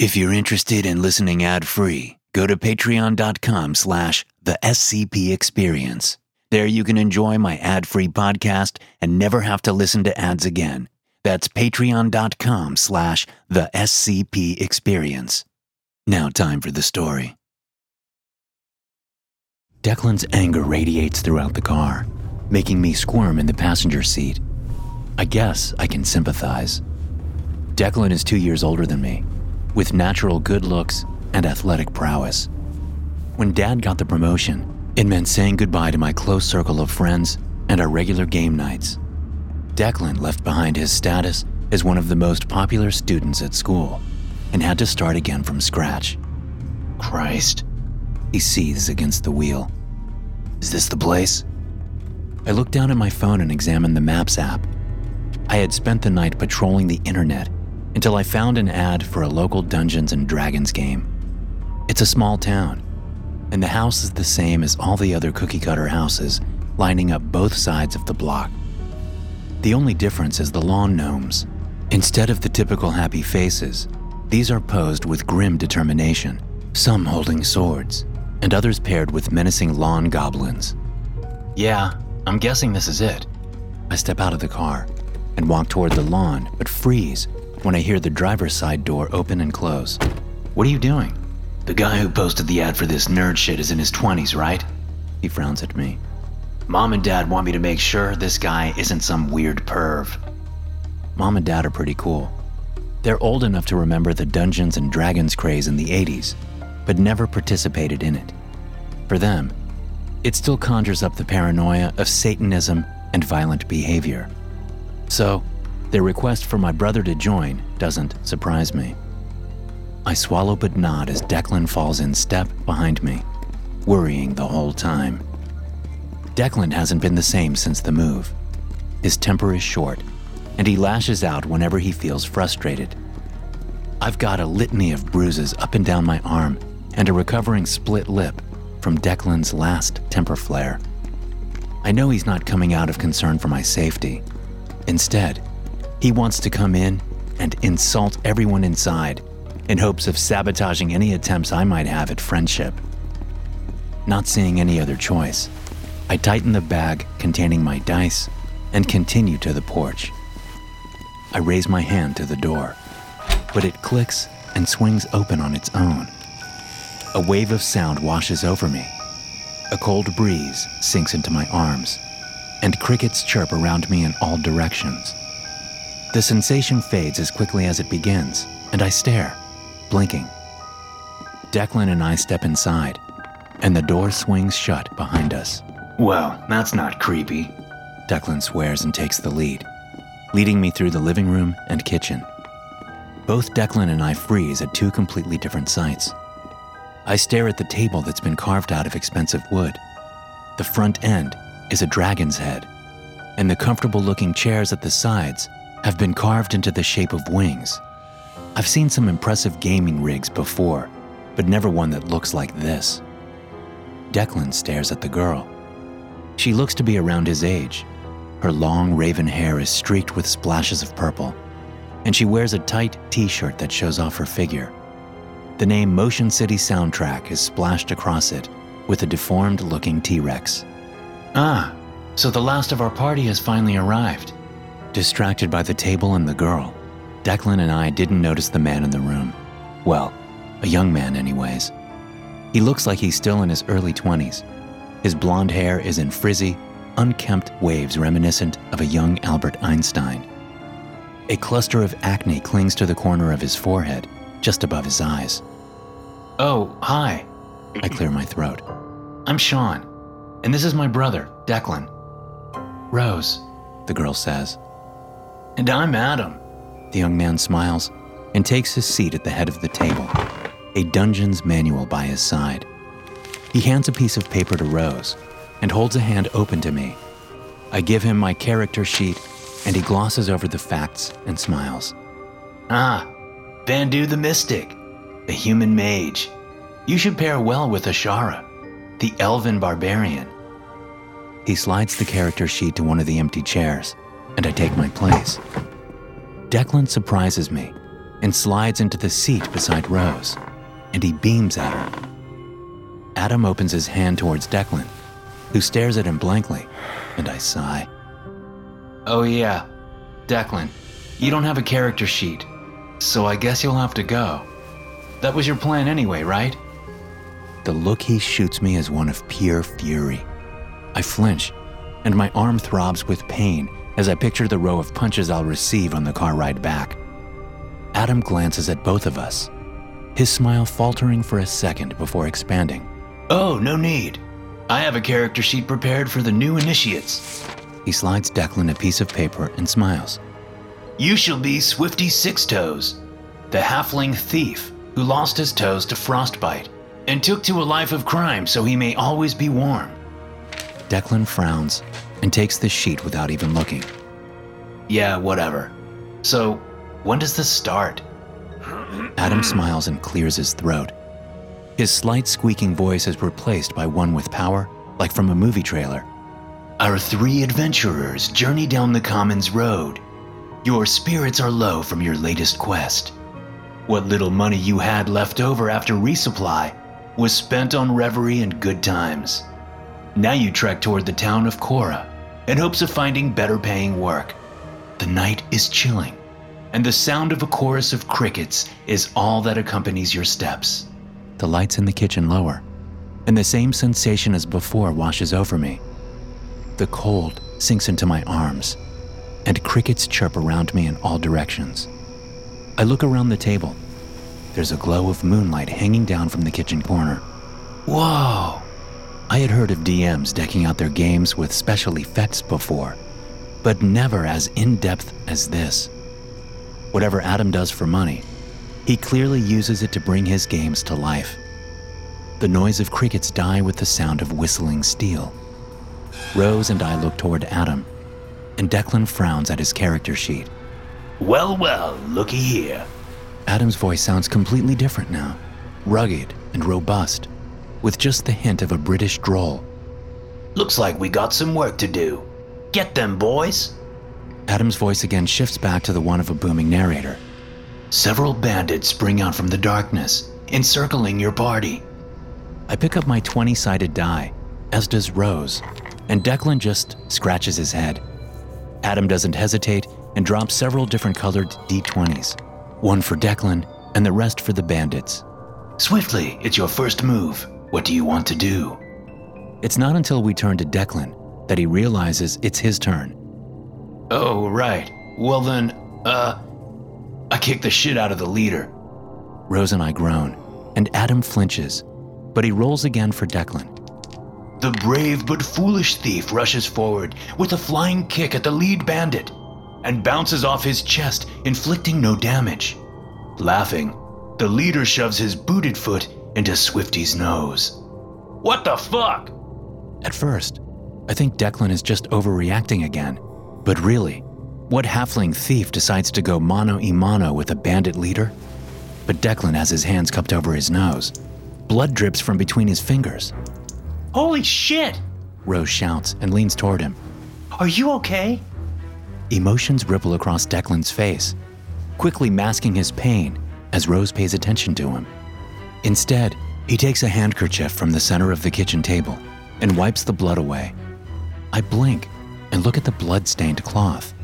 If you're interested in listening ad-free, go to patreon.com slash the SCP Experience. There you can enjoy my ad-free podcast and never have to listen to ads again. That's patreon.com slash the SCP Experience. Now time for the story. Declan's anger radiates throughout the car, making me squirm in the passenger seat. I guess I can sympathize. Declan is two years older than me, with natural good looks and athletic prowess. When Dad got the promotion, it meant saying goodbye to my close circle of friends and our regular game nights. Declan left behind his status as one of the most popular students at school and had to start again from scratch. Christ. He seethes against the wheel. Is this the place? I looked down at my phone and examined the Maps app. I had spent the night patrolling the internet until I found an ad for a local Dungeons and Dragons game. It's a small town, and the house is the same as all the other cookie cutter houses lining up both sides of the block. The only difference is the lawn gnomes. Instead of the typical happy faces, these are posed with grim determination, some holding swords, and others paired with menacing lawn goblins. Yeah, I'm guessing this is it. I step out of the car and walk toward the lawn, but freeze when I hear the driver's side door open and close. What are you doing? The guy who posted the ad for this nerd shit is in his 20s, right? He frowns at me. Mom and Dad want me to make sure this guy isn't some weird perv. Mom and Dad are pretty cool. They're old enough to remember the Dungeons and Dragons craze in the 80s, but never participated in it. For them, it still conjures up the paranoia of Satanism and violent behavior. So, their request for my brother to join doesn't surprise me. I swallow but nod as Declan falls in step behind me, worrying the whole time. Declan hasn't been the same since the move. His temper is short, and he lashes out whenever he feels frustrated. I've got a litany of bruises up and down my arm and a recovering split lip from Declan's last temper flare. I know he's not coming out of concern for my safety. Instead, he wants to come in and insult everyone inside in hopes of sabotaging any attempts I might have at friendship. Not seeing any other choice, I tighten the bag containing my dice and continue to the porch. I raise my hand to the door, but it clicks and swings open on its own. A wave of sound washes over me. A cold breeze sinks into my arms, and crickets chirp around me in all directions. The sensation fades as quickly as it begins, and I stare, blinking. Declan and I step inside, and the door swings shut behind us. Well, that's not creepy. Declan swears and takes the lead, leading me through the living room and kitchen. Both Declan and I freeze at two completely different sights. I stare at the table that's been carved out of expensive wood. The front end is a dragon's head, and the comfortable looking chairs at the sides have been carved into the shape of wings. I've seen some impressive gaming rigs before, but never one that looks like this. Declan stares at the girl. She looks to be around his age. Her long raven hair is streaked with splashes of purple, and she wears a tight t shirt that shows off her figure. The name Motion City Soundtrack is splashed across it with a deformed looking T Rex. Ah, so the last of our party has finally arrived. Distracted by the table and the girl, Declan and I didn't notice the man in the room. Well, a young man, anyways. He looks like he's still in his early 20s. His blonde hair is in frizzy, unkempt waves reminiscent of a young Albert Einstein. A cluster of acne clings to the corner of his forehead, just above his eyes. Oh, hi. I clear my throat. I'm Sean, and this is my brother, Declan. Rose, the girl says. And I'm Adam. The young man smiles. and takes his seat at the head of the table, a dungeon's manual by his side. He hands a piece of paper to Rose and holds a hand open to me. I give him my character sheet, and he glosses over the facts and smiles. Ah, Vandu the Mystic, the human mage. You should pair well with Ashara, the elven barbarian. He slides the character sheet to one of the empty chairs, and I take my place. Declan surprises me and slides into the seat beside Rose, and he beams at her. Adam opens his hand towards Declan, who stares at him blankly, and I sigh. Oh, yeah, Declan, you don't have a character sheet, so I guess you'll have to go. That was your plan anyway, right? The look he shoots me is one of pure fury. I flinch, and my arm throbs with pain as I picture the row of punches I'll receive on the car ride back. Adam glances at both of us, his smile faltering for a second before expanding. Oh, no need. I have a character sheet prepared for the new initiates. He slides Declan a piece of paper and smiles. You shall be Swifty Six Toes, the halfling thief who lost his toes to frostbite and took to a life of crime so he may always be warm. Declan frowns and takes the sheet without even looking. Yeah, whatever. So, when does this start? Adam smiles and clears his throat. His slight squeaking voice is replaced by one with power, like from a movie trailer. Our three adventurers journey down the Commons Road. Your spirits are low from your latest quest. What little money you had left over after resupply was spent on reverie and good times. Now you trek toward the town of Cora in hopes of finding better paying work. The night is chilling, and the sound of a chorus of crickets is all that accompanies your steps. The lights in the kitchen lower, and the same sensation as before washes over me. The cold sinks into my arms, and crickets chirp around me in all directions. I look around the table. There's a glow of moonlight hanging down from the kitchen corner. Whoa! I had heard of DMs decking out their games with special effects before, but never as in depth as this. Whatever Adam does for money, he clearly uses it to bring his games to life. The noise of crickets die with the sound of whistling steel. Rose and I look toward Adam, and Declan frowns at his character sheet. Well, well, looky here. Adam's voice sounds completely different now, rugged and robust, with just the hint of a British drawl. Looks like we got some work to do. Get them, boys. Adam's voice again shifts back to the one of a booming narrator. Several bandits spring out from the darkness, encircling your party. I pick up my 20 sided die, as does Rose, and Declan just scratches his head. Adam doesn't hesitate and drops several different colored d20s one for Declan and the rest for the bandits. Swifty, it's your first move. What do you want to do? It's not until we turn to Declan that he realizes it's his turn. Oh, right. Well then, uh, I kick the shit out of the leader. Rose and I groan, and Adam flinches, but he rolls again for Declan. The brave but foolish thief rushes forward with a flying kick at the lead bandit and bounces off his chest, inflicting no damage. Laughing, the leader shoves his booted foot into Swifty's nose. What the fuck? At first, I think Declan is just overreacting again. But really, what halfling thief decides to go mano a mano with a bandit leader? But Declan has his hands cupped over his nose. Blood drips from between his fingers. Holy shit! Rose shouts and leans toward him. Are you okay? Emotions ripple across Declan's face, quickly masking his pain as Rose pays attention to him. Instead, he takes a handkerchief from the center of the kitchen table and wipes the blood away. I blink and look at the blood-stained cloth.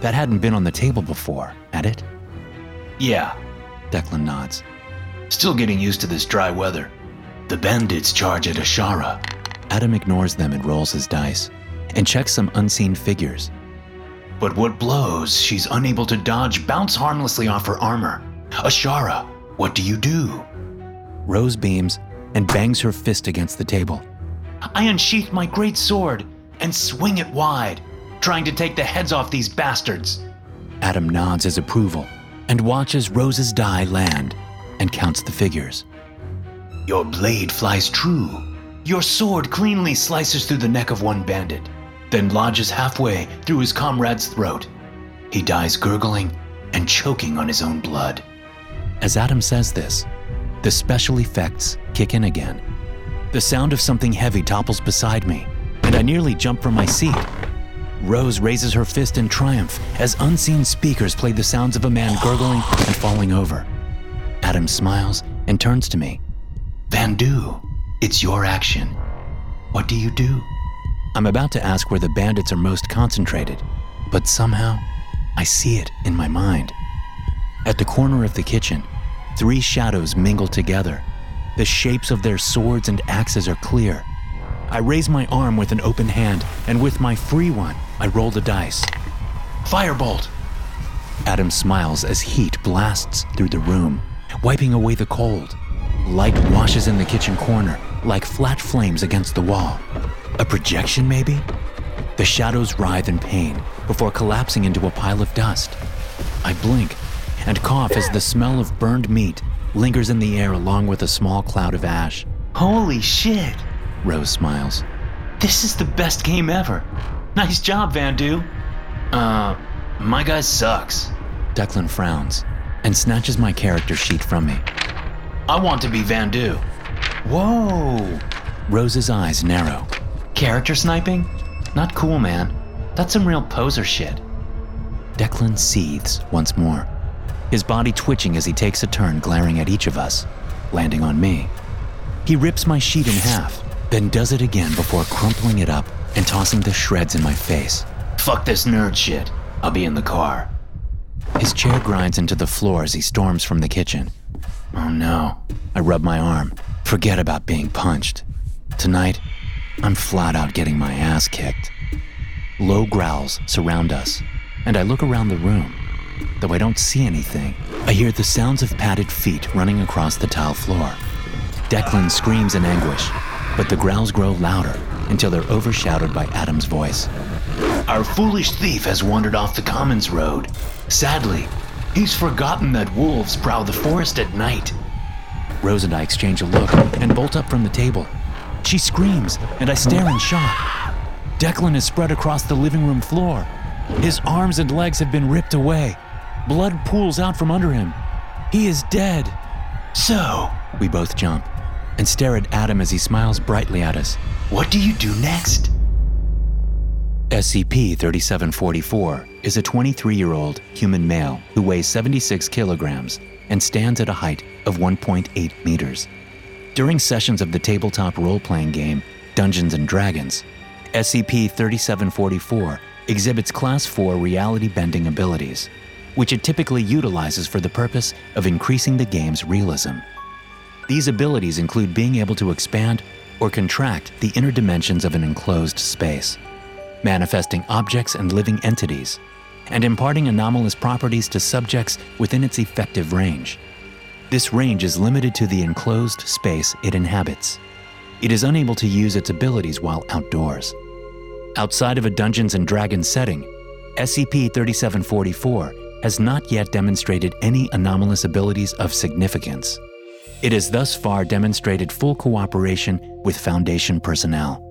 That hadn't been on the table before, had it? Yeah, Declan nods. Still getting used to this dry weather. The bandits charge at Ashara. Adam ignores them and rolls his dice and checks some unseen figures. But what blows she's unable to dodge bounce harmlessly off her armor. Ashara, what do you do? Rose beams and bangs her fist against the table. I unsheath my great sword and swing it wide, trying to take the heads off these bastards. Adam nods his approval and watches Rose's die land and counts the figures. Your blade flies true. Your sword cleanly slices through the neck of one bandit, then lodges halfway through his comrade's throat. He dies gurgling and choking on his own blood. As Adam says this, the special effects kick in again. The sound of something heavy topples beside me, and I nearly jump from my seat. Rose raises her fist in triumph as unseen speakers play the sounds of a man gurgling and falling over. Adam smiles and turns to me. Vandu, it's your action. What do you do? I'm about to ask where the bandits are most concentrated, but somehow I see it in my mind. At the corner of the kitchen, three shadows mingle together. The shapes of their swords and axes are clear. I raise my arm with an open hand, and with my free one, I roll the dice. Firebolt! Adam smiles as heat blasts through the room, wiping away the cold. Light washes in the kitchen corner, like flat flames against the wall. A projection, maybe? The shadows writhe in pain before collapsing into a pile of dust. I blink and cough as the smell of burned meat lingers in the air along with a small cloud of ash. Holy shit! Rose smiles. This is the best game ever. Nice job, Vandu. Uh, my guy sucks. Declan frowns and snatches my character sheet from me. I want to be Vandu. Whoa! Rose's eyes narrow. Character sniping? Not cool, man. That's some real poser shit. Declan seethes once more, his body twitching as he takes a turn glaring at each of us, landing on me. He rips my sheet in half, then does it again before crumpling it up and tossing the shreds in my face. Fuck this nerd shit. I'll be in the car. His chair grinds into the floor as he storms from the kitchen. Oh no. I rub my arm. Forget about being punched. Tonight, I'm flat out getting my ass kicked. Low growls surround us, and I look around the room. Though I don't see anything, I hear the sounds of padded feet running across the tile floor. Declan screams in anguish, but the growls grow louder until they're overshadowed by Adam's voice. Our foolish thief has wandered off the Commons Road. Sadly, he's forgotten that wolves prowl the forest at night. Rose and I exchange a look and bolt up from the table. She screams, and I stare in shock. Declan is spread across the living room floor. His arms and legs have been ripped away. Blood pools out from under him. He is dead. So, We both jump and stare at Adam as he smiles brightly at us. what do you do next? SCP 3744 is a 23 year old human male who weighs 76 kilograms and stands at a height of 1.8 meters. During sessions of the tabletop role playing game Dungeons and Dragons, SCP 3744 exhibits Class 4 reality bending abilities, which it typically utilizes for the purpose of increasing the game's realism. These abilities include being able to expand or contract the inner dimensions of an enclosed space, manifesting objects and living entities, and imparting anomalous properties to subjects within its effective range. This range is limited to the enclosed space it inhabits. It is unable to use its abilities while outdoors. Outside of a Dungeons and Dragons setting, SCP 3744 has not yet demonstrated any anomalous abilities of significance. It has thus far demonstrated full cooperation with Foundation personnel.